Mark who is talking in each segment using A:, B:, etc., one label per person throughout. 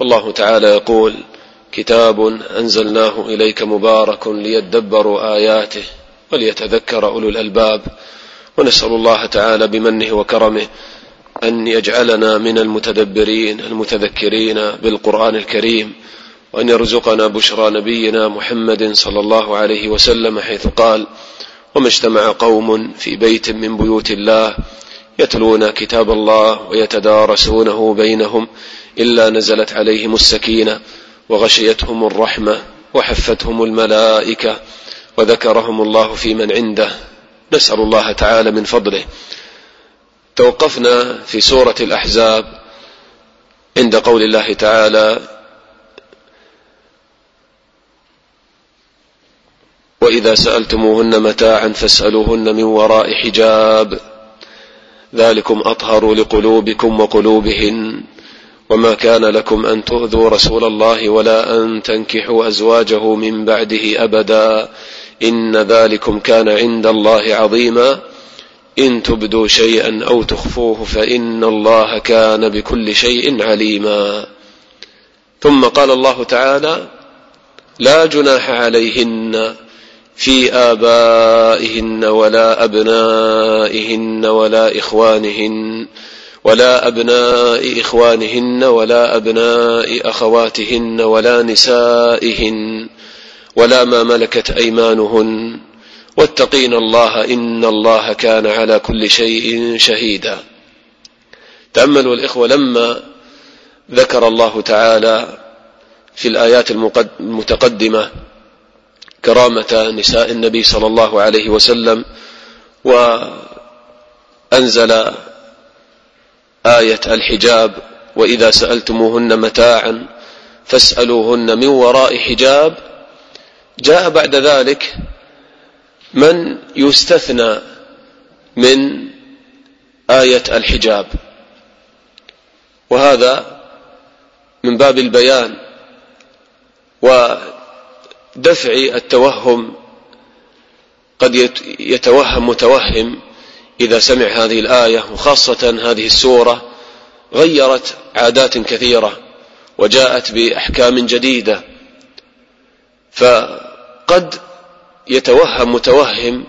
A: والله تعالى يقول كتاب أنزلناه إليك مبارك ليدبروا آياته وليتذكر أولو الألباب ونسأل الله تعالى بمنه وكرمه أن يجعلنا من المتدبرين المتذكرين بالقرآن الكريم وأن يرزقنا بشرى نبينا محمد صلى الله عليه وسلم حيث قال وما اجتمع قوم في بيت من بيوت الله يتلون كتاب الله ويتدارسونه بينهم إلا نزلت عليهم السكينة وغشيتهم الرحمة وحفتهم الملائكة وذكرهم الله في من عنده. نسأل الله تعالى من فضله. توقفنا في سورة الأحزاب عند قول الله تعالى وإذا سألتموهن متاعا فاسألوهن من وراء حجاب. ذلكم أطهر لقلوبكم وقلوبهن. وما كان لكم أن تؤذوا رسول الله ولا أن تنكحوا أزواجه من بعده أبدا. إن ذلكم كان عند الله عظيما. إن تبدوا شيئا أو تخفوه فإن الله كان بكل شيء عليما. ثم قال الله تعالى لا جناح عليهن في آبائهن ولا أبنائهن ولا إخوانهن ولا أبناء إخوانهن ولا أبناء أخواتهن ولا نسائهن ولا ما ملكت أيمانهن. واتقين الله إن الله كان على كل شيء شهيدا. تأملوا الإخوة لما ذكر الله تعالى في الآيات المتقدمة كرامة نساء النبي صلى الله عليه وسلم وأنزل آية الحجاب وإذا سألتموهن متاعا فاسألوهن من وراء حجاب. جاء بعد ذلك من يستثنى من آية الحجاب. وهذا من باب البيان ودفع التوهم. قد يتوهم متوهم إذا سمع هذه الآية وخاصة هذه السورة غيرت عادات كثيرة وجاءت بأحكام جديدة. فقد يتوهم متوهم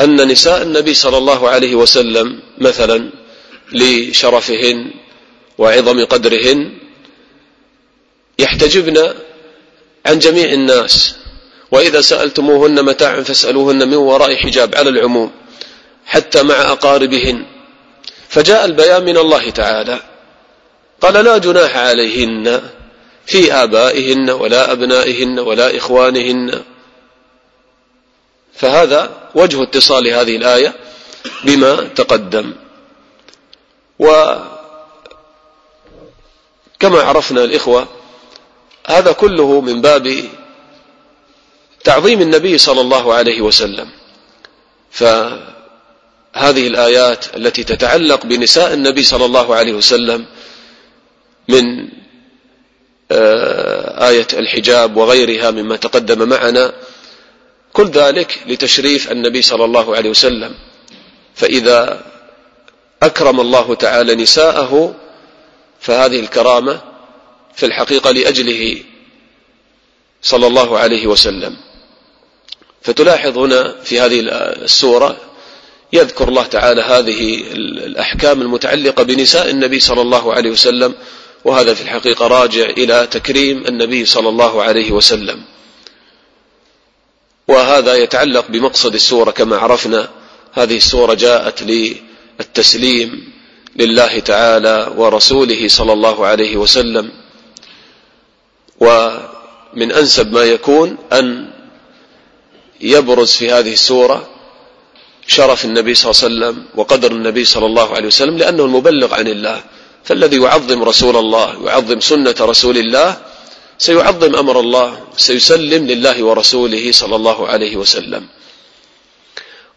A: أن نساء النبي صلى الله عليه وسلم مثلا لشرفهن وعظم قدرهن يحتجبن عن جميع الناس. وإذا سألتموهن متاعا فاسألوهن من وراء حجاب على العموم. حتى مع أقاربهن. فجاء البيان من الله تعالى. قال لا جناح عليهن في آبائهن ولا أبنائهن ولا إخوانهن. فهذا وجه اتصال هذه الآية بما تقدم. وكما عرفنا الإخوة هذا كله من باب تعظيم النبي صلى الله عليه وسلم. ف هذه الآيات التي تتعلق بنساء النبي صلى الله عليه وسلم من آه، آية الحجاب وغيرها مما تقدم معنا كل ذلك لتشريف النبي صلى الله عليه وسلم. فإذا أكرم الله تعالى نساءه فهذه الكرامة في الحقيقة لأجله صلى الله عليه وسلم. فتلاحظ هنا في هذه السورة يذكر الله تعالى هذه الأحكام المتعلقة بنساء النبي صلى الله عليه وسلم وهذا في الحقيقة راجع إلى تكريم النبي صلى الله عليه وسلم. وهذا يتعلق بمقصد السورة كما عرفنا هذه السورة جاءت للتسليم لله تعالى ورسوله صلى الله عليه وسلم. ومن أنسب ما يكون أن يبرز في هذه السورة شرف النبي صلى الله عليه وسلم وقدر النبي صلى الله عليه وسلم لأنه المبلغ عن الله. فالذي يعظم رسول الله يعظم سنة رسول الله سيعظم أمر الله سيسلم لله ورسوله صلى الله عليه وسلم.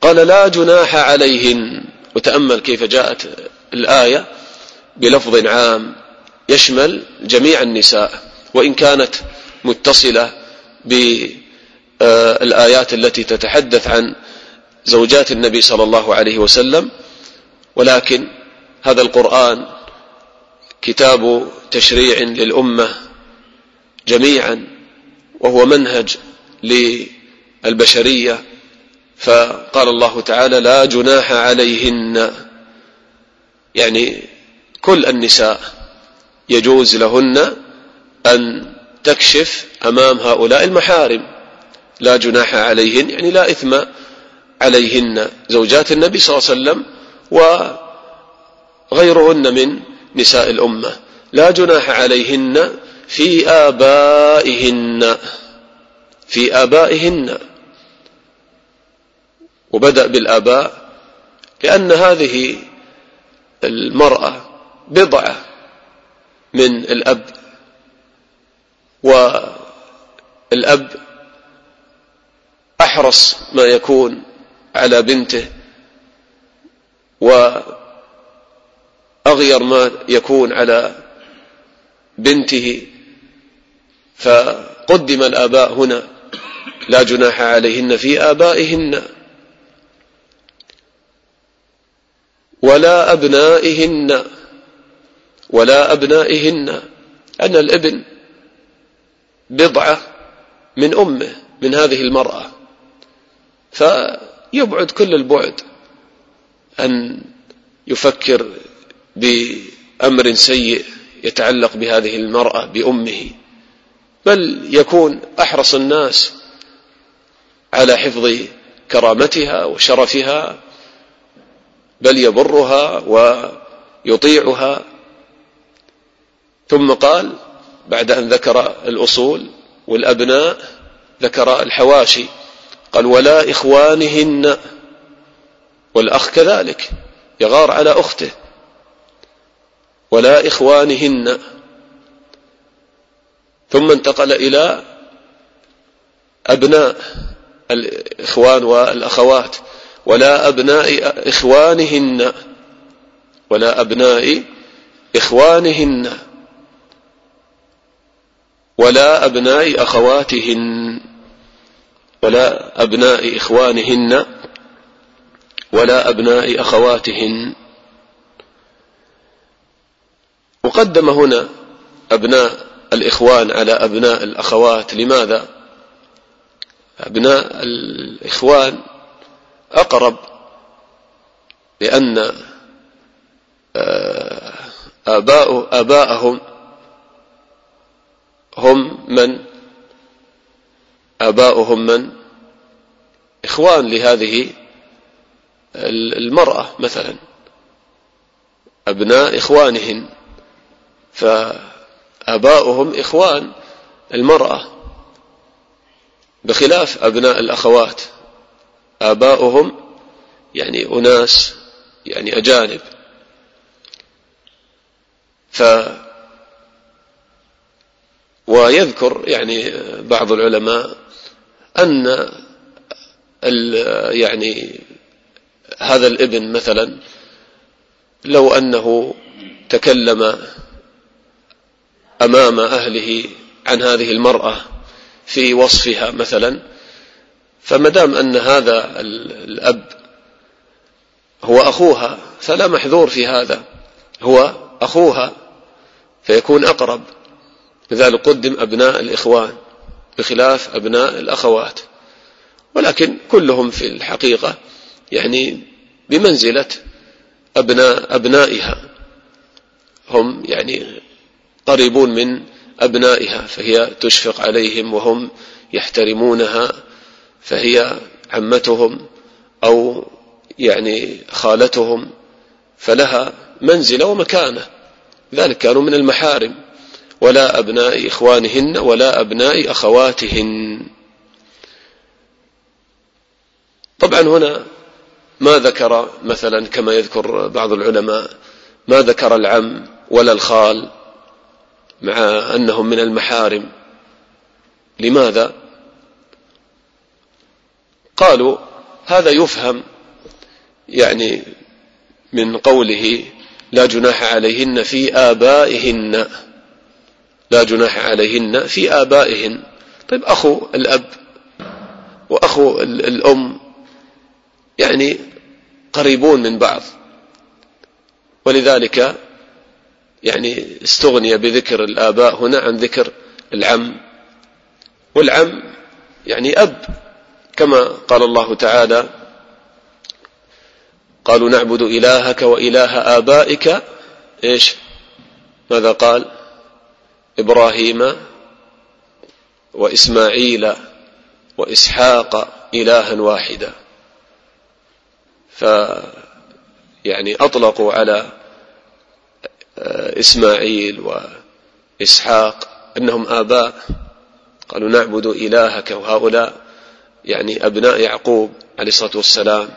A: قال لا جناح عليهن. وتأمل كيف جاءت الآية بلفظ عام يشمل جميع النساء. وإن كانت متصلة بالآيات التي تتحدث عن زوجات النبي صلى الله عليه وسلم ولكن هذا القرآن كتاب تشريع للأمة جميعا وهو منهج للبشرية فقال الله تعالى لا جناح عليهن. يعني كل النساء يجوز لهن أن تكشف أمام هؤلاء المحارم. لا جناح عليهن يعني لا إثم عليهن زوجات النبي صلى الله عليه وسلم وغيرهن من نساء الأمة. لا جناح عليهن في آبائهن. في آبائهن. وبدأ بالآباء لأن هذه المرأة بضعة من الأب والأب أحرص ما يكون على بنته وأغير ما يكون على بنته فقدم الآباء هنا لا جناح عليهن في آبائهن ولا أبنائهن ولا أبنائهن أن الابن بضعة من أمه من هذه المرأة. فيبعد كل البعد أن يفكر بأمر سيء يتعلق بهذه المرأة بأمه بل يكون أحرص الناس على حفظ كرامتها وشرفها بل يبرها ويطيعها. ثم قال بعد أن ذكر الأصول والأبناء ذكر الحواشي. قال ولا إخوانهن والأخ كذلك يغار على أخته. ولا إخوانهن ثم انتقل إلى أبناء الإخوان والأخوات. ولا أبناء إخوانهن ولا أبناء إخوانهن ولا أبناء أخواتهن. ولا أبناء إخوانهن ولا أبناء أخواتهن وقدم هنا أبناء الإخوان على أبناء الأخوات لماذا؟ أبناء الإخوان أقرب لأن آه، آباء آباءهم هم من آباؤهم من؟ إخوان لهذه المرأة مثلا. أبناء إخوانهن. فآباؤهم إخوان المرأة. بخلاف أبناء الأخوات. آباؤهم يعني أناس يعني أجانب. ف ويذكر يعني بعض العلماء أن يعني هذا الابن مثلا لو أنه تكلم أمام أهله عن هذه المرأة في وصفها مثلا فما دام أن هذا الأب هو أخوها فلا محذور في هذا. هو أخوها فيكون أقرب. لذلك قدم أبناء الإخوان. بخلاف أبناء الأخوات. ولكن كلهم في الحقيقة يعني بمنزلة أبناء أبنائها. هم يعني قريبون من أبنائها فهي تشفق عليهم وهم يحترمونها فهي عمتهم أو يعني خالتهم فلها منزلة ومكانة. ذلك كانوا من المحارم. ولا أبناء إخوانهن ولا أبناء أخواتهن. طبعا هنا ما ذكر مثلا كما يذكر بعض العلماء ما ذكر العم ولا الخال مع أنهم من المحارم. لماذا؟ قالوا هذا يفهم يعني من قوله لا جناح عليهن في آبائهن. لا جناح عليهن في آبائهن. طيب أخو الأب وأخو الأم يعني قريبون من بعض. ولذلك يعني استغني بذكر الآباء هنا عن ذكر العم. والعم يعني أب كما قال الله تعالى قالوا نعبد إلهك وإله آبائك. إيش؟ ماذا قال؟ إبراهيم وإسماعيل وإسحاق إلها واحدا. ف يعني أطلقوا على إسماعيل وإسحاق أنهم آباء. قالوا نعبد إلهك وهؤلاء يعني أبناء يعقوب عليه الصلاة والسلام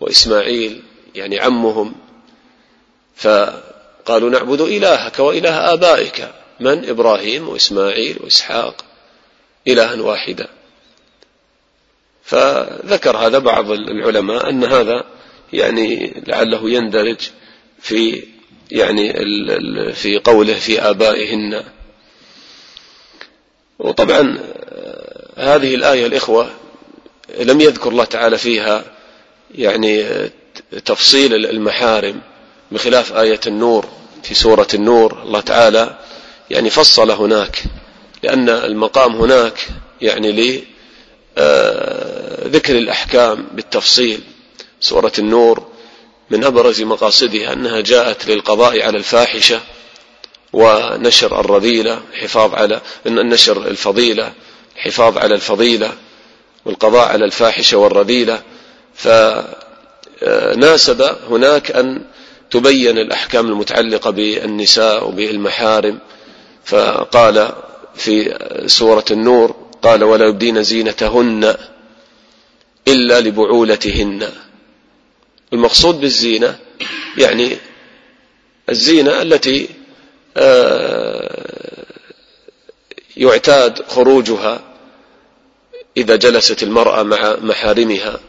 A: وإسماعيل يعني عمهم. فقالوا نعبد إلهك وإله آبائك. من? إبراهيم وإسماعيل وإسحاق. إلها واحدا. فذكر هذا بعض العلماء أن هذا يعني لعله يندرج في يعني في قوله في آبائهن. وطبعا هذه الآية الإخوة لم يذكر الله تعالى فيها يعني تفصيل المحارم بخلاف آية النور في سورة النور. الله تعالى يعني فصل هناك لأن المقام هناك يعني لذكر آه، الأحكام بالتفصيل سورة النور من أبرز مقاصدها أنها جاءت للقضاء على الفاحشة ونشر الرذيلة حفاظ على نشر الفضيلة حفاظ على الفضيلة والقضاء على الفاحشة والرذيلة. فناسب هناك أن تبين الأحكام المتعلقة بالنساء وبالمحارم. فقال في سورة النور قال ولا يبدين زينتهن إلا لبعولتهن. المقصود بالزينة يعني الزينة التي آه، يعتاد خروجها إذا جلست المرأة مع محارمها.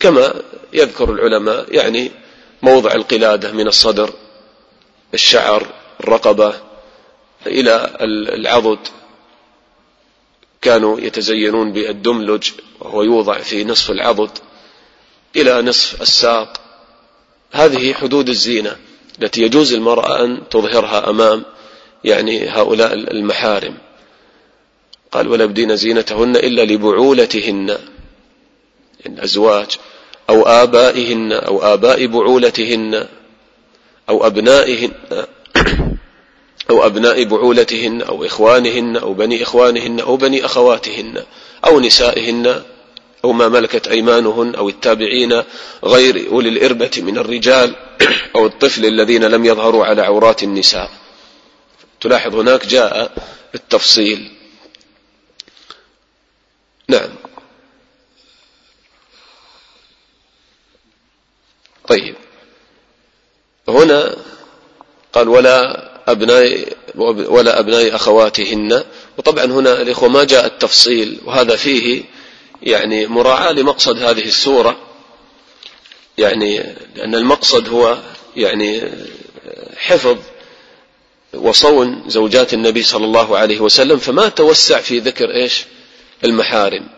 A: كما يذكر العلماء يعني موضع القلادة من الصدر الشعر الرقبة إلى العضد. كانوا يتزينون بالدملج وهو يوضع في نصف العضد إلى نصف الساق. هذه حدود الزينة التي يجوز المرأة أن تظهرها أمام يعني هؤلاء المحارم. قال ولا زينتهن إلا لبعولتهن. يعني الأزواج. أو آبائهن أو آباء بعولتهن أو أبنائهن. أو أبناء بعولتهن أو إخوانهن أو بني إخوانهن أو بني أخواتهن أو نسائهن أو ما ملكت أيمانهن أو التابعين غير أولي الإربة من الرجال أو الطفل الذين لم يظهروا على عورات النساء. تلاحظ هناك جاء التفصيل. نعم. طيب. هنا قال ولا أبناء ولا أبناء أخواتهن. وطبعا هنا الإخوة ما جاء التفصيل وهذا فيه يعني مراعاة لمقصد هذه السورة. يعني لأن المقصد هو يعني حفظ وصون زوجات النبي صلى الله عليه وسلم. فما توسع في ذكر إيش؟ المحارم.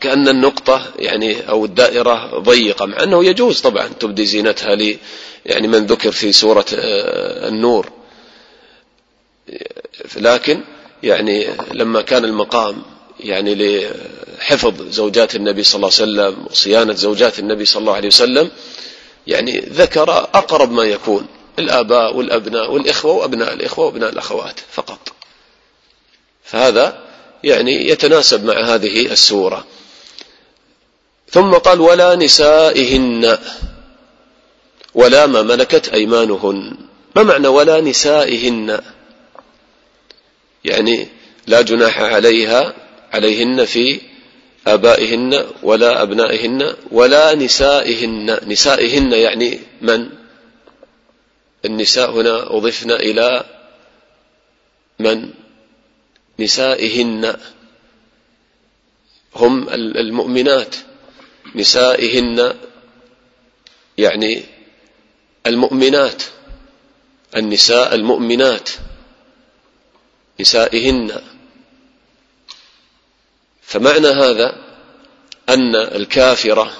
A: كأن النقطة يعني أو الدائرة ضيقة مع أنه يجوز طبعا تبدي زينتها لي يعني من ذكر في سورة آه، النور. لكن يعني لما كان المقام يعني لحفظ زوجات النبي صلى الله عليه وسلم وصيانة زوجات النبي صلى الله عليه وسلم يعني ذكر أقرب ما يكون الآباء والأبناء والإخوة وأبناء الإخوة وأبناء الأخوات فقط. فهذا يعني يتناسب مع هذه السورة. ثم قال ولا نسائهن ولا ما ملكت أيمانهن. ما معنى ولا نسائهن يعني لا جناح عليها عليهن في آبائهن ولا أبنائهن ولا نسائهن. نسائهن يعني من؟ النساء هنا أضفنا إلى من؟ نسائهن. هم المؤمنات. نسائهن يعني المؤمنات. النساء المؤمنات. نسائهن. فمعنى هذا أن الكافرة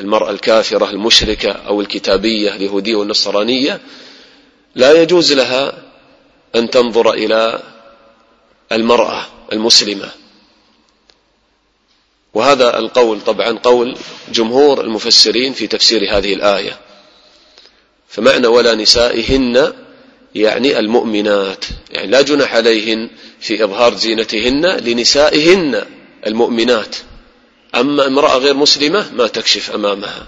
A: المرأة الكافرة المشركة أو الكتابية اليهودية والنصرانية لا يجوز لها أن تنظر إلى المرأة المسلمة. وهذا القول طبعا قول جمهور المفسرين في تفسير هذه الآية. فمعنى ولا نسائهن يعني المؤمنات يعني لا جنح عليهن في إظهار زينتهن لنسائهن المؤمنات. أما امرأة غير مسلمة ما تكشف أمامها.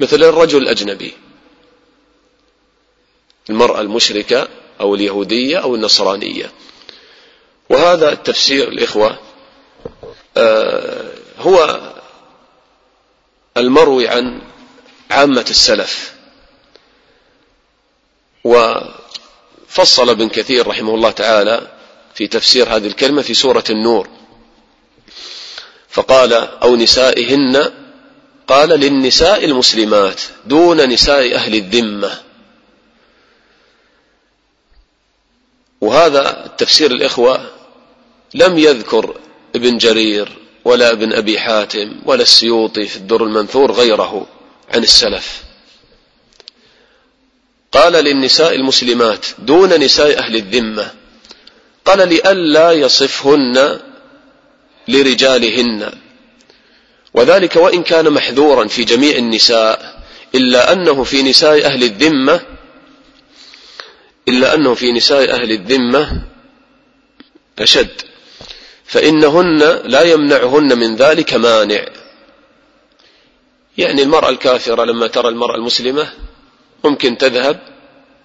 A: مثل الرجل الأجنبي. المرأة المشركة أو اليهودية أو النصرانية. وهذا التفسير الإخوة آه، هو المروي عن عامة السلف. وفصل ابن كثير رحمه الله تعالى في تفسير هذه الكلمة في سورة النور. فقال أو نسائهن؟ قال للنساء المسلمات دون نساء أهل الذمة. وهذا التفسير الإخوة لم يذكر ابن جرير ولا ابن أبي حاتم ولا السيوطي في الدر المنثور غيره عن السلف. قال للنساء المسلمات دون نساء أهل الذمة قال لئلا يصفهن لرجالهن. وذلك وإن كان محذورا في جميع النساء إلا أنه في نساء أهل الذمة إلا أنه في نساء أهل الذمة أشد. فإنهن لا يمنعهن من ذلك مانع. يعني المرأة الكافرة لما ترى المرأة المسلمة ممكن تذهب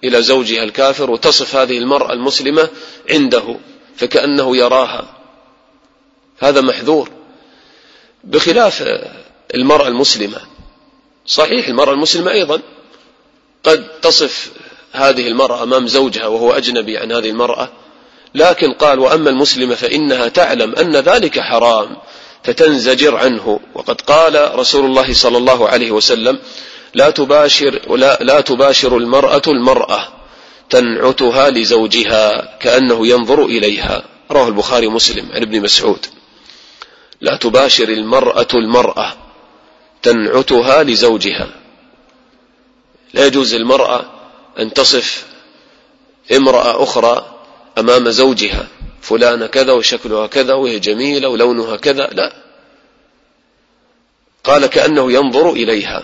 A: إلى زوجها الكافر وتصف هذه المرأة المسلمة عنده فكأنه يراها. هذا محذور. بخلاف المرأة المسلمة صحيح المرأة المسلمة أيضا قد تصف هذه المرأة أمام زوجها وهو أجنبي عن هذه المرأة لكن قال وأما المسلمة فإنها تعلم أن ذلك حرام فتنزجر عنه. وقد قال رسول الله صلى الله عليه وسلم لا تباشر لا, لا تباشر المرأة المرأة تنعتها لزوجها كأنه ينظر إليها. رواه البخاري مسلم عن ابن مسعود. لا تباشر المرأة المرأة تنعتها لزوجها. لا يجوز المرأة أن تصف امرأة أخرى أمام زوجها. فلانة كذا وشكلها كذا وهي جميلة ولونها كذا. لا. قال كأنه ينظر إليها.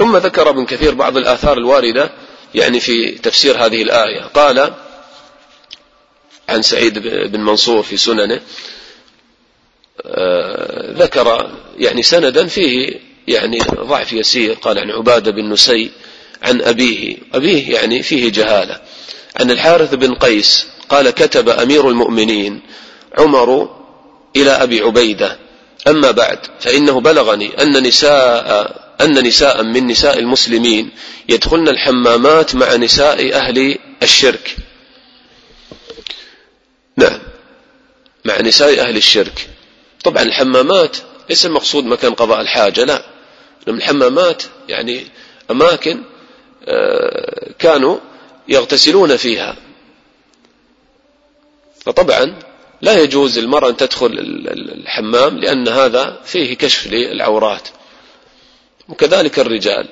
A: ثم ذكر ابن كثير بعض الآثار الواردة يعني في تفسير هذه الآية. قال عن سعيد بن منصور في سننه آه، ذكر يعني سندا فيه يعني ضعف يسير. قال عن عبادة بن نسي عن أبيه. أبيه يعني فيه جهالة. عن الحارث بن قيس قال كتب أمير المؤمنين عمر إلى أبي عبيدة أما بعد فإنه بلغني أن نساء أن نساء من نساء المسلمين يدخلن الحمامات مع نساء أهل الشرك. نعم. مع نساء أهل الشرك. طبعا الحمامات ليس المقصود مكان قضاء الحاجة لا. الحمامات يعني أماكن آه، كانوا يغتسلون فيها. فطبعا لا يجوز للمرأة أن تدخل الحمام لأن هذا فيه كشف للعورات. وكذلك الرجال.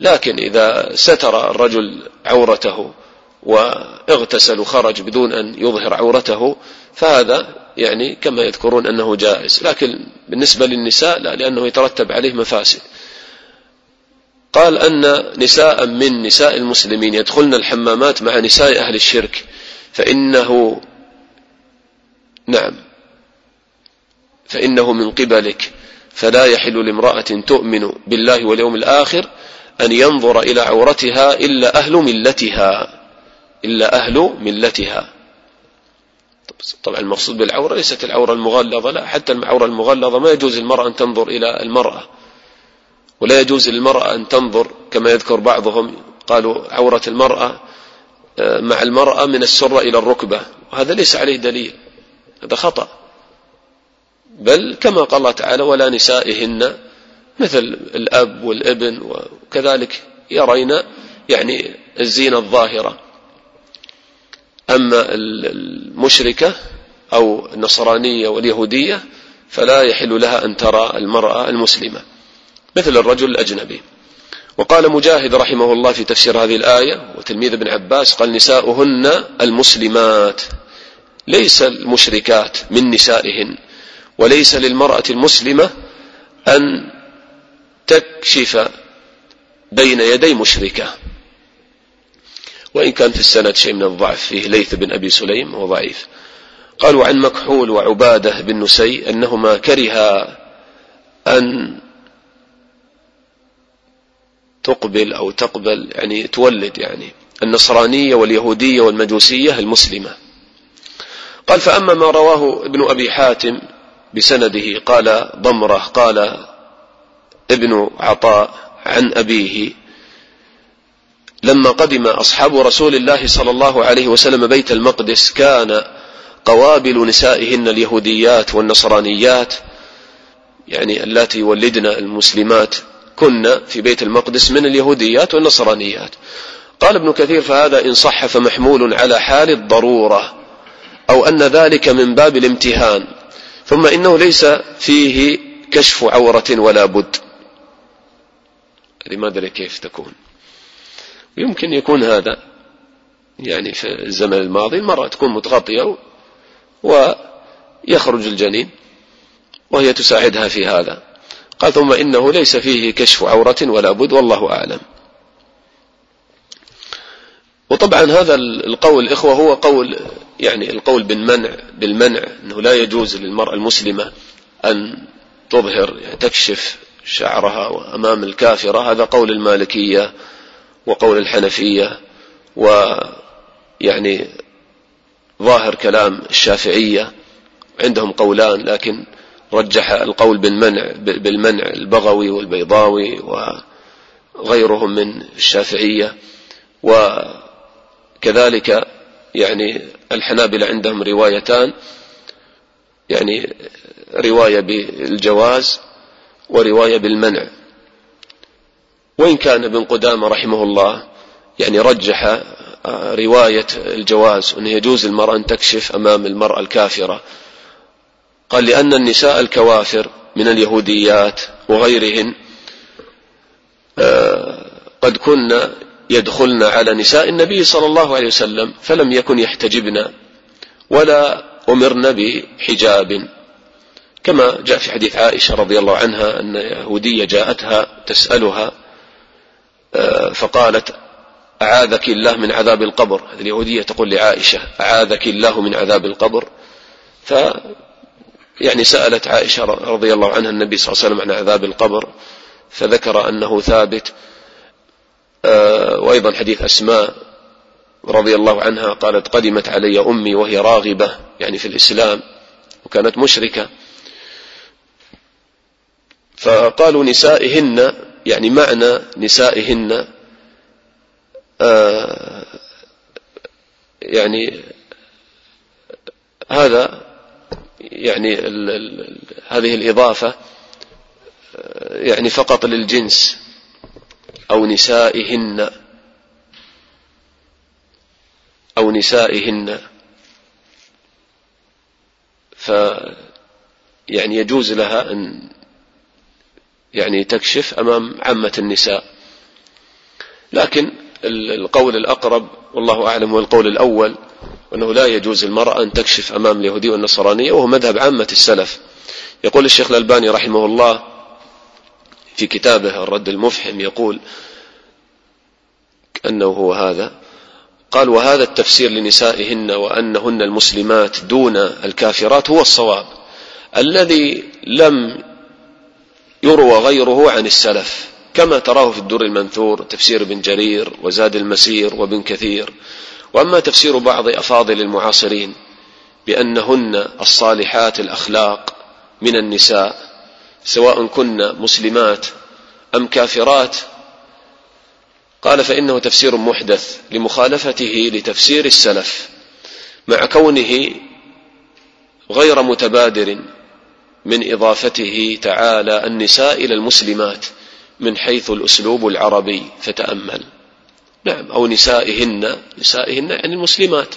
A: لكن إذا ستر الرجل عورته واغتسل وخرج بدون أن يظهر عورته فهذا يعني كما يذكرون أنه جائز. لكن بالنسبة للنساء لا لأنه يترتب عليه مفاسد. قال أن نساء من نساء المسلمين يدخلن الحمامات مع نساء أهل الشرك فإنه نعم فإنه من قبلك. فلا يحل لامرأة تؤمن بالله واليوم الآخر أن ينظر إلى عورتها إلا أهل ملتها إلا أهل ملتها. طبعا المقصود بالعورة ليست العورة المغلظة لا حتى العورة المغلظة ما يجوز للمرأة أن تنظر إلى المرأة ولا يجوز للمرأة أن تنظر كما يذكر بعضهم قالوا عورة المرأة آه، مع المرأة من السرة إلى الركبة وهذا ليس عليه دليل هذا خطأ. بل كما قال الله تعالى ولا نسائهن مثل الأب والابن وكذلك يرين يعني الزينة الظاهرة. أما المشركة أو النصرانية واليهودية فلا يحل لها أن ترى المرأة المسلمة مثل الرجل الأجنبي. وقال مجاهد رحمه الله في تفسير هذه الآية وتلميذ ابن عباس قال نساؤهن المسلمات ليس المشركات من نسائهن. وليس للمرأة المسلمة أن تكشف بين يدي مشركة. وإن كان في السند شيء من الضعف فيه ليث بن أبي سليم هو ضعيف. قالوا عن مكحول وعبادة بن نسي أنهما كرها أن تقبل أو تقبل يعني تولد يعني النصرانية واليهودية والمجوسية المسلمة. قال فأما ما رواه ابن أبي حاتم بسنده قال ضمرة قال ابن عطاء عن أبيه لما قدم أصحاب رسول الله صلى الله عليه وسلم بيت المقدس كان قوابل نسائهن اليهوديات والنصرانيات يعني اللاتي يولدن المسلمات كن في بيت المقدس من اليهوديات والنصرانيات. قال ابن كثير فهذا إن صح فمحمول على حال الضرورة أو أن ذلك من باب الامتهان. ثم إنه ليس فيه كشف عورة ولا بد. لماذا أدري كيف تكون. يمكن يكون هذا. يعني في الزمن الماضي المرأة تكون متغطية ويخرج الجنين وهي تساعدها في هذا. قال ثم إنه ليس فيه كشف عورة ولا بد والله أعلم. وطبعا هذا القول الإخوة هو قول يعني القول بالمنع بالمنع أنه لا يجوز للمرأة المسلمة أن تظهر يعني تكشف شعرها أمام الكافرة هذا قول المالكية وقول الحنفية ويعني ظاهر كلام الشافعية عندهم قولان لكن رجح القول بالمنع بالمنع البغوي والبيضاوي وغيرهم من الشافعية. وكذلك يعني الحنابلة عندهم روايتان يعني رواية بالجواز ورواية بالمنع. وإن كان ابن قدامة رحمه الله يعني رجح رواية الجواز أن يجوز المرأة أن تكشف أمام المرأة الكافرة. قال لأن النساء الكوافر من اليهوديات وغيرهن آه، قد كن يدخلن على نساء النبي صلى الله عليه وسلم فلم يكن يحتجبن ولا أمرن بحجاب. كما جاء في حديث عائشة رضي الله عنها أن يهودية جاءتها تسألها آه، فقالت أعاذك الله من عذاب القبر؟ هذه اليهودية تقول لعائشة أعاذك الله من عذاب القبر. ف يعني سألت عائشة رضي الله عنها النبي صلى الله عليه وسلم عن عذاب القبر فذكر أنه ثابت وأيضا حديث أسماء رضي الله عنها قالت قدمت علي أمي وهي راغبة يعني في الإسلام وكانت مشركة. فقالوا نسائهن يعني معنى نسائهن آه، يعني هذا يعني هذه الإضافة آه، يعني فقط للجنس. أو نسائهن. أو نسائهن. ف يعني يجوز لها أن يعني تكشف أمام عامة النساء. لكن القول الأقرب والله أعلم هو القول الأول وأنه لا يجوز المرأة أن تكشف أمام اليهودية والنصرانية وهو مذهب عامة السلف. يقول الشيخ الألباني رحمه الله في كتابه الرد المفحم يقول أنه هو هذا قال وهذا التفسير لنسائهن وأنهن المسلمات دون الكافرات هو الصواب. الذي لم يروى غيره عن السلف كما تراه في الدر المنثور تفسير ابن جرير وزاد المسير وابن كثير. وأما تفسير بعض أفاضل المعاصرين بأنهن الصالحات الأخلاق من النساء سواء كن مسلمات أم كافرات. قال فإنه تفسير محدث لمخالفته لتفسير السلف مع كونه غير متبادر من إضافته تعالى النساء إلى المسلمات من حيث الأسلوب العربي. فتأمل. نعم. أو نسائهن. نسائهن يعني المسلمات.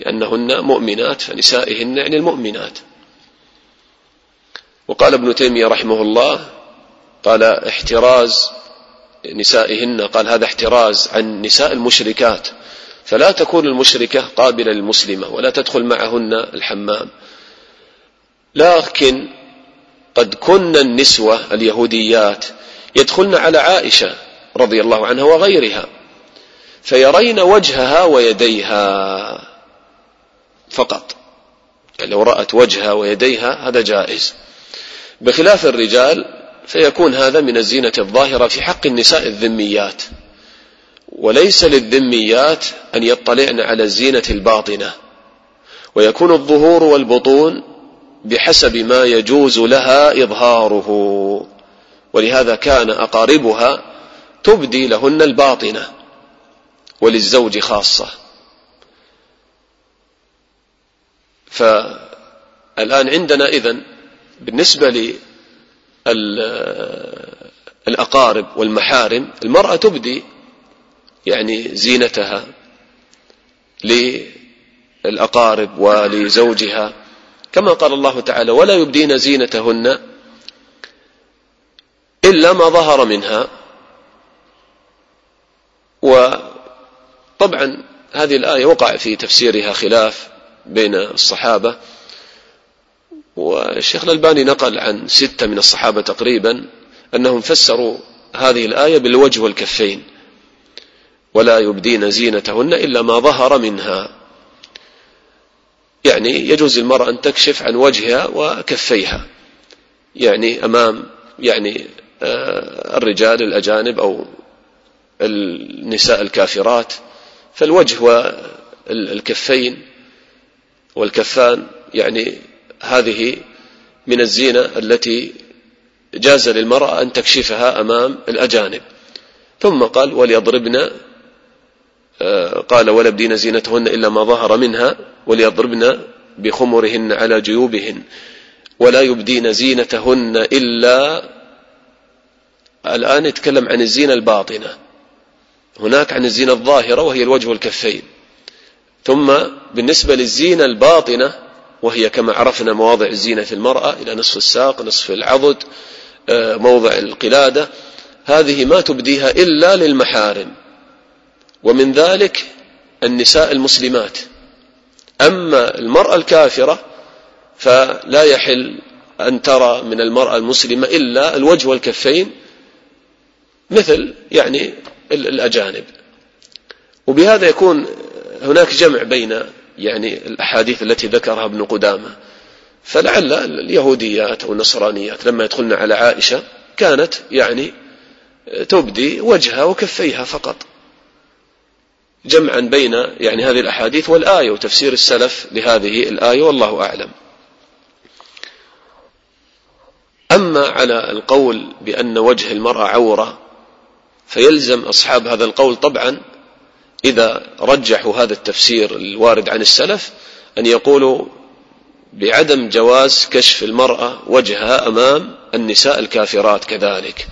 A: لأنهن مؤمنات فنسائهن يعني المؤمنات. وقال ابن تيمية رحمه الله قال احتراز نسائهن قال هذا احتراز عن نساء المشركات. فلا تكون المشركة قابلة للمسلمة ولا تدخل معهن الحمام. لكن قد كن النسوة اليهوديات يدخلن على عائشة رضي الله عنها وغيرها فيرين وجهها ويديها فقط. يعني لو رأت وجهها ويديها هذا جائز. بخلاف الرجال فيكون هذا من الزينة الظاهرة في حق النساء الذميات. وليس للذميات أن يطلعن على الزينة الباطنة. ويكون الظهور والبطون بحسب ما يجوز لها إظهاره. ولهذا كان أقاربها تبدي لهن الباطنة وللزوج خاصة. فالآن عندنا إذن بالنسبة للأقارب والمحارم المرأة تبدي يعني زينتها للأقارب ولزوجها. كما قال الله تعالى ولا يبدين زينتهن إلا ما ظهر منها. وطبعا هذه الآية وقع في تفسيرها خلاف بين الصحابة. والشيخ الألباني نقل عن ستة من الصحابة تقريبا أنهم فسروا هذه الآية بالوجه والكفين ولا يبدين زينتهن إلا ما ظهر منها. يعني يجوز المرأة أن تكشف عن وجهها وكفيها. يعني أمام يعني آه، الرجال الأجانب أو النساء الكافرات فالوجه والكفين والكفان يعني هذه من الزينة التي جاز للمرأة أن تكشفها أمام الأجانب. ثم قال وليضربن آه، قال ولا زينتهن إلا ما ظهر منها وليضربن بخمرهن على جيوبهن. ولا يبدين زينتهن إلا الآن يتكلم عن الزينة الباطنة. هناك عن الزينة الظاهرة وهي الوجه والكفين ثم بالنسبة للزينة الباطنة وهي كما عرفنا مواضع الزينة في المرأة إلى نصف الساق نصف العضد آه، موضع القلادة. هذه ما تبديها إلا للمحارم. ومن ذلك النساء المسلمات. أما المرأة الكافرة فلا يحل أن ترى من المرأة المسلمة إلا الوجه والكفين مثل يعني الأجانب. وبهذا يكون هناك جمع بين يعني الأحاديث التي ذكرها ابن قدامة. فلعل اليهوديات أو النصرانيات لما يدخلن على عائشة كانت يعني تبدي وجهها وكفيها فقط. جمعا بين يعني هذه الأحاديث والآية وتفسير السلف لهذه الآية والله أعلم. أما على القول بأن وجه المرأة عورة فيلزم أصحاب هذا القول طبعا إذا رجحوا هذا التفسير الوارد عن السلف أن يقولوا بعدم جواز كشف المرأة وجهها أمام النساء الكافرات كذلك.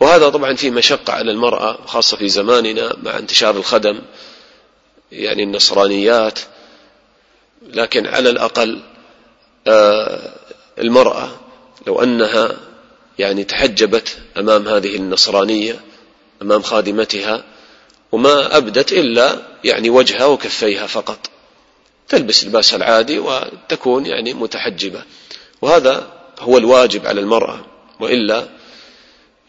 A: وهذا طبعا فيه مشقة على المرأة خاصة في زماننا مع انتشار الخدم يعني النصرانيات. لكن على الأقل آه، المرأة لو أنها يعني تحجبت أمام هذه النصرانية أمام خادمتها وما أبدت إلا يعني وجهها وكفيها فقط. تلبس لباسها العادي وتكون يعني متحجبة. وهذا هو الواجب على المرأة. وإلا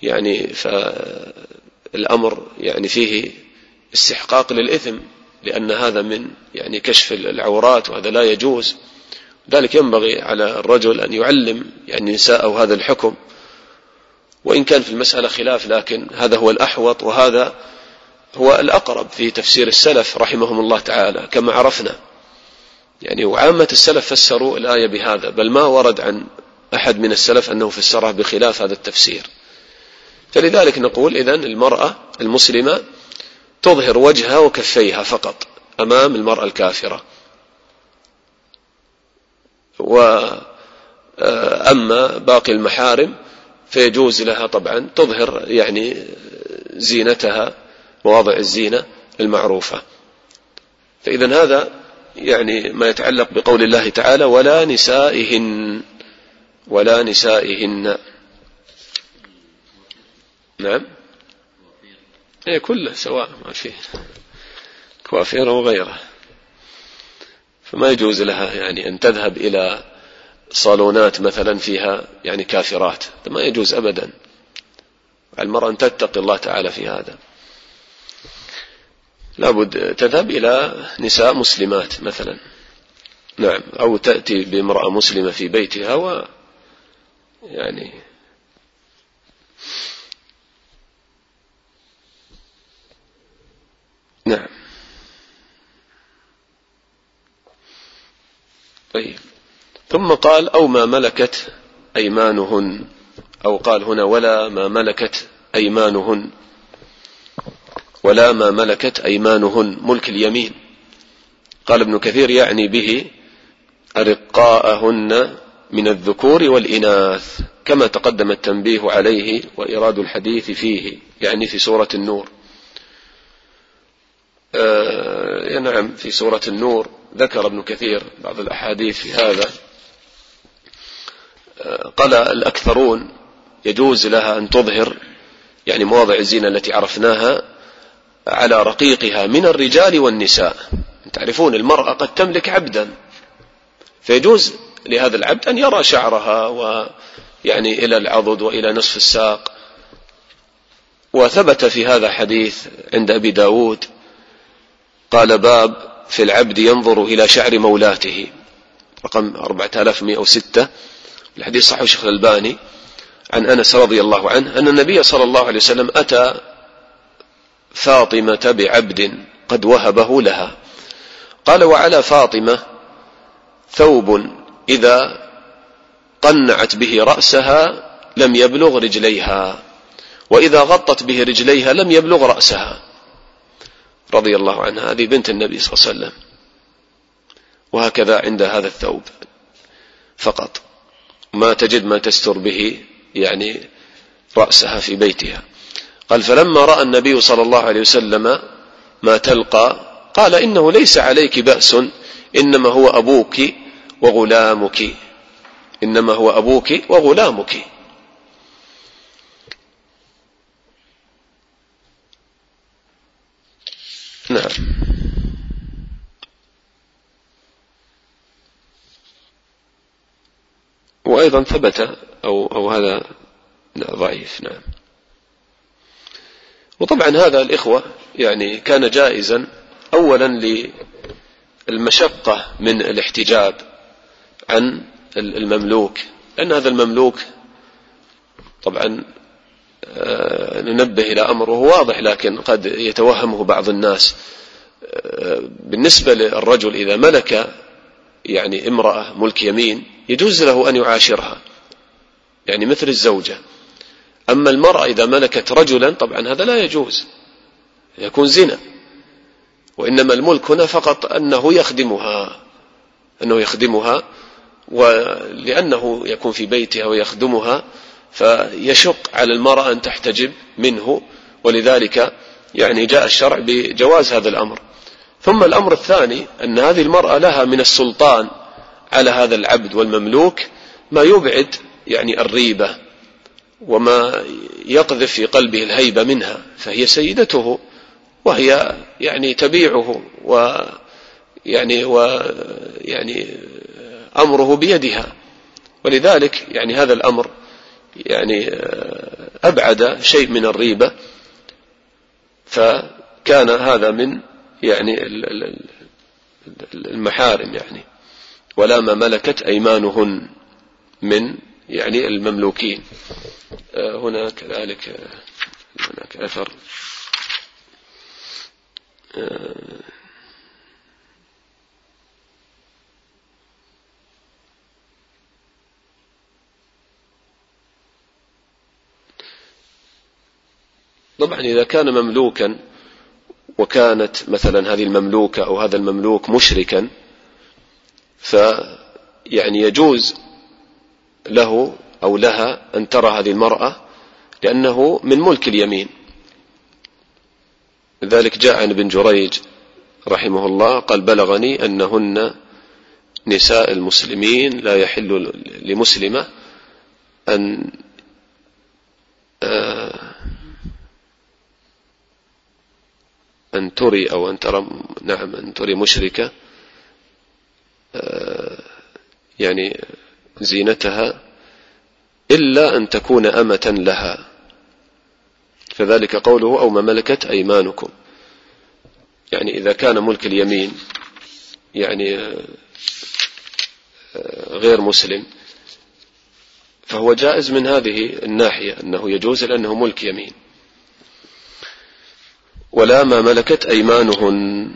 A: يعني فالأمر يعني فيه استحقاق للإثم لأن هذا من يعني كشف العورات وهذا لا يجوز. ذلك ينبغي على الرجل أن يعلم يعني نساءه هذا الحكم. وإن كان في المسألة خلاف لكن هذا هو الأحوط. وهذا هو الأقرب في تفسير السلف رحمهم الله تعالى كما عرفنا. يعني وعامة السلف فسروا الآية بهذا بل ما ورد عن أحد من السلف أنه فسرها بخلاف هذا التفسير. فلذلك نقول إذن المرأة المسلمة تظهر وجهها وكفيها فقط أمام المرأة الكافرة. وأما باقي المحارم فيجوز لها طبعا تظهر يعني زينتها مواضع الزينة المعروفة. فإذا هذا يعني ما يتعلق بقول الله تعالى ولا نسائهن ولا نسائهن. نعم؟ إيه كله سواء ما فيه كوافير وغيره فما يجوز لها يعني أن تذهب إلى صالونات مثلا فيها يعني كافرات. ما يجوز أبدا. المرأة أن تتقي الله تعالى في هذا. لابد تذهب إلى نساء مسلمات مثلا. نعم. أو تأتي بامرأة مسلمة في بيتها و يعني نعم. طيب. ثم قال أو ما ملكت أيمانهن. أو قال هنا ولا ما ملكت أيمانهن. ولا ما ملكت أيمانهن ملك اليمين. قال ابن كثير يعني به أرقاءهن من الذكور والإناث كما تقدم التنبيه عليه وإراد الحديث فيه يعني في سورة النور. آه نعم في سورة النور ذكر ابن كثير بعض الأحاديث في هذا. آه قال الأكثرون يجوز لها أن تظهر يعني مواضع الزينة التي عرفناها على رقيقها من الرجال والنساء. تعرفون المرأة قد تملك عبدا. فيجوز لهذا العبد أن يرى شعرها ويعني إلى العضد وإلى نصف الساق. وثبت في هذا حديث عند أبي داود قال باب في العبد ينظر إلى شعر مولاته. رقم 4106 الحديث صحيح الشيخ الألباني. عن أنس رضي الله عنه أن النبي صلى الله عليه وسلم أتى فاطمة بعبد قد وهبه لها. قال وعلى فاطمة ثوب إذا قنعت به رأسها لم يبلغ رجليها وإذا غطت به رجليها لم يبلغ رأسها. رضي الله عنها. هذه بنت النبي صلى الله عليه وسلم. وهكذا عند هذا الثوب فقط. ما تجد ما تستر به يعني رأسها في بيتها. قال فلما رأى النبي صلى الله عليه وسلم ما تلقى قال إنه ليس عليك بأس إنما هو أبوك وغلامك. إنما هو أبوك وغلامك. نعم. وأيضا ثبت أو, أو هذا ضعيف. نعم. وطبعا هذا الإخوة يعني كان جائزا أولا للمشقة من الاحتجاب عن المملوك لأن هذا المملوك طبعا آه، ننبه إلى أمر وهو واضح لكن قد يتوهمه بعض الناس. آه، بالنسبة للرجل إذا ملك يعني امرأة ملك يمين يجوز له أن يعاشرها يعني مثل الزوجة. أما المرأة إذا ملكت رجلا طبعا هذا لا يجوز يكون زنا. وإنما الملك هنا فقط أنه يخدمها أنه يخدمها ولأنه يكون في بيتها ويخدمها فيشق على المرأة أن تحتجب منه ولذلك يعني جاء الشرع بجواز هذا الأمر. ثم الأمر الثاني أن هذه المرأة لها من السلطان على هذا العبد والمملوك ما يبعد يعني الريبة. وما يقذف في قلبه الهيبة منها فهي سيدته وهي يعني تبيعه و يعني و يعني أمره بيدها. ولذلك يعني هذا الأمر يعني أبعد شيء من الريبة. فكان هذا من يعني المحارم يعني. ولا ما ملكت أيمانهن من يعني المملوكين. هنا كذلك هناك أثر. طبعا إذا كان مملوكا وكانت مثلا هذه المملوكة أو هذا المملوك مشركا فيعني يجوز له أو لها أن ترى هذه المرأة لأنه من ملك اليمين. لذلك جاء عن ابن جريج رحمه الله قال بلغني أنهن نساء المسلمين لا يحل لمسلمة أن آه، أن تري أو أن ترى نعم أن تري مشركة آه، يعني زينتها إلا أن تكون أمة لها. فذلك قوله أو ما ملكت أيمانكم. يعني إذا كان ملك اليمين يعني آه، غير مسلم فهو جائز من هذه الناحية أنه يجوز لأنه ملك يمين. ولا ما ملكت أيمانهن.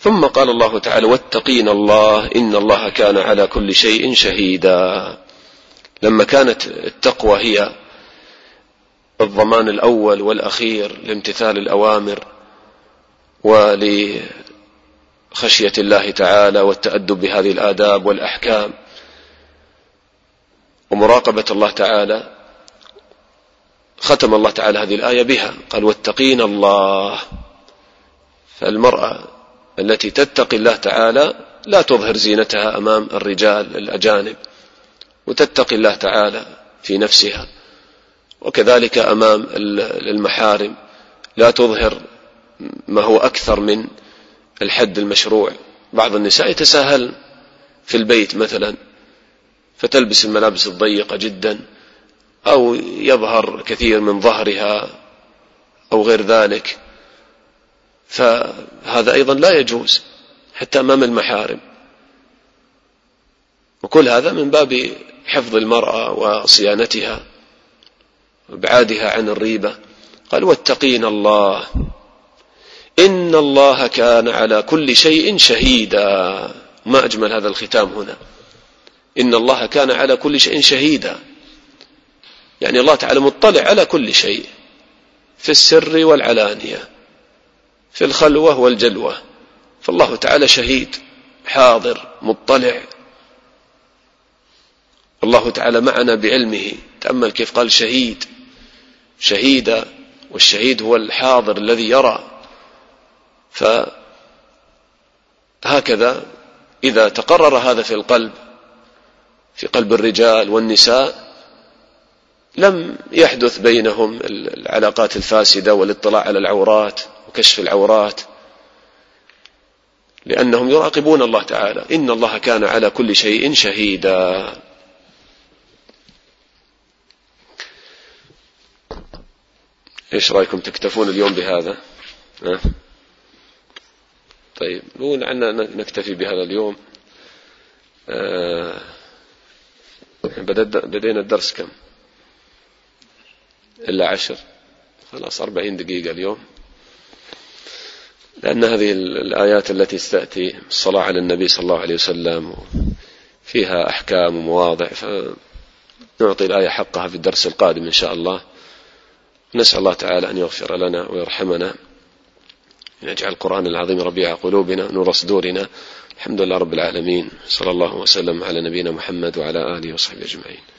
A: ثم قال الله تعالى واتقين الله إن الله كان على كل شيء شهيدا. لما كانت التقوى هي الضمان الأول والأخير لامتثال الأوامر ولخشية الله تعالى والتأدب بهذه الآداب والأحكام ومراقبة الله تعالى ختم الله تعالى هذه الآية بها. قال واتقين الله. فالمرأة التي تتقي الله تعالى لا تظهر زينتها أمام الرجال الأجانب. وتتقي الله تعالى في نفسها. وكذلك أمام المحارم لا تظهر ما هو أكثر من الحد المشروع. بعض النساء يتساهل في البيت مثلا فتلبس الملابس الضيقة جدا أو يظهر كثير من ظهرها أو غير ذلك. فهذا أيضا لا يجوز حتى أمام المحارم. وكل هذا من باب حفظ المرأة وصيانتها وابعادها عن الريبة. قال واتقين الله. إن الله كان على كل شيء شهيدا. ما أجمل هذا الختام هنا. إن الله كان على كل شيء شهيدا. يعني الله تعالى مطلع على كل شيء. في السر والعلانية. في الخلوة والجلوة. فالله تعالى شهيد حاضر مطلع. الله تعالى معنا بعلمه. تأمل كيف قال شهيد. شهيدا والشهيد هو الحاضر الذي يرى. فهكذا إذا تقرر هذا في القلب في قلب الرجال والنساء لم يحدث بينهم العلاقات الفاسدة والاطلاع على العورات وكشف العورات. لأنهم يراقبون الله تعالى. إن الله كان على كل شيء شهيدا. إيش رأيكم تكتفون اليوم بهذا؟ أه؟ طيب نقول عنا نكتفي بهذا اليوم. آه بدينا الدرس كم؟ إلا عشر. خلاص أربعين دقيقة اليوم. لأن هذه الآيات التي ستأتي الصلاة على النبي صلى الله عليه وسلم فيها أحكام ومواضع فنعطي الآية حقها في الدرس القادم إن شاء الله. نسأل الله تعالى أن يغفر لنا ويرحمنا. يجعل القرآن العظيم ربيع قلوبنا نور صدورنا. الحمد لله رب العالمين. صلى الله وسلم على نبينا محمد وعلى آله وصحبه أجمعين.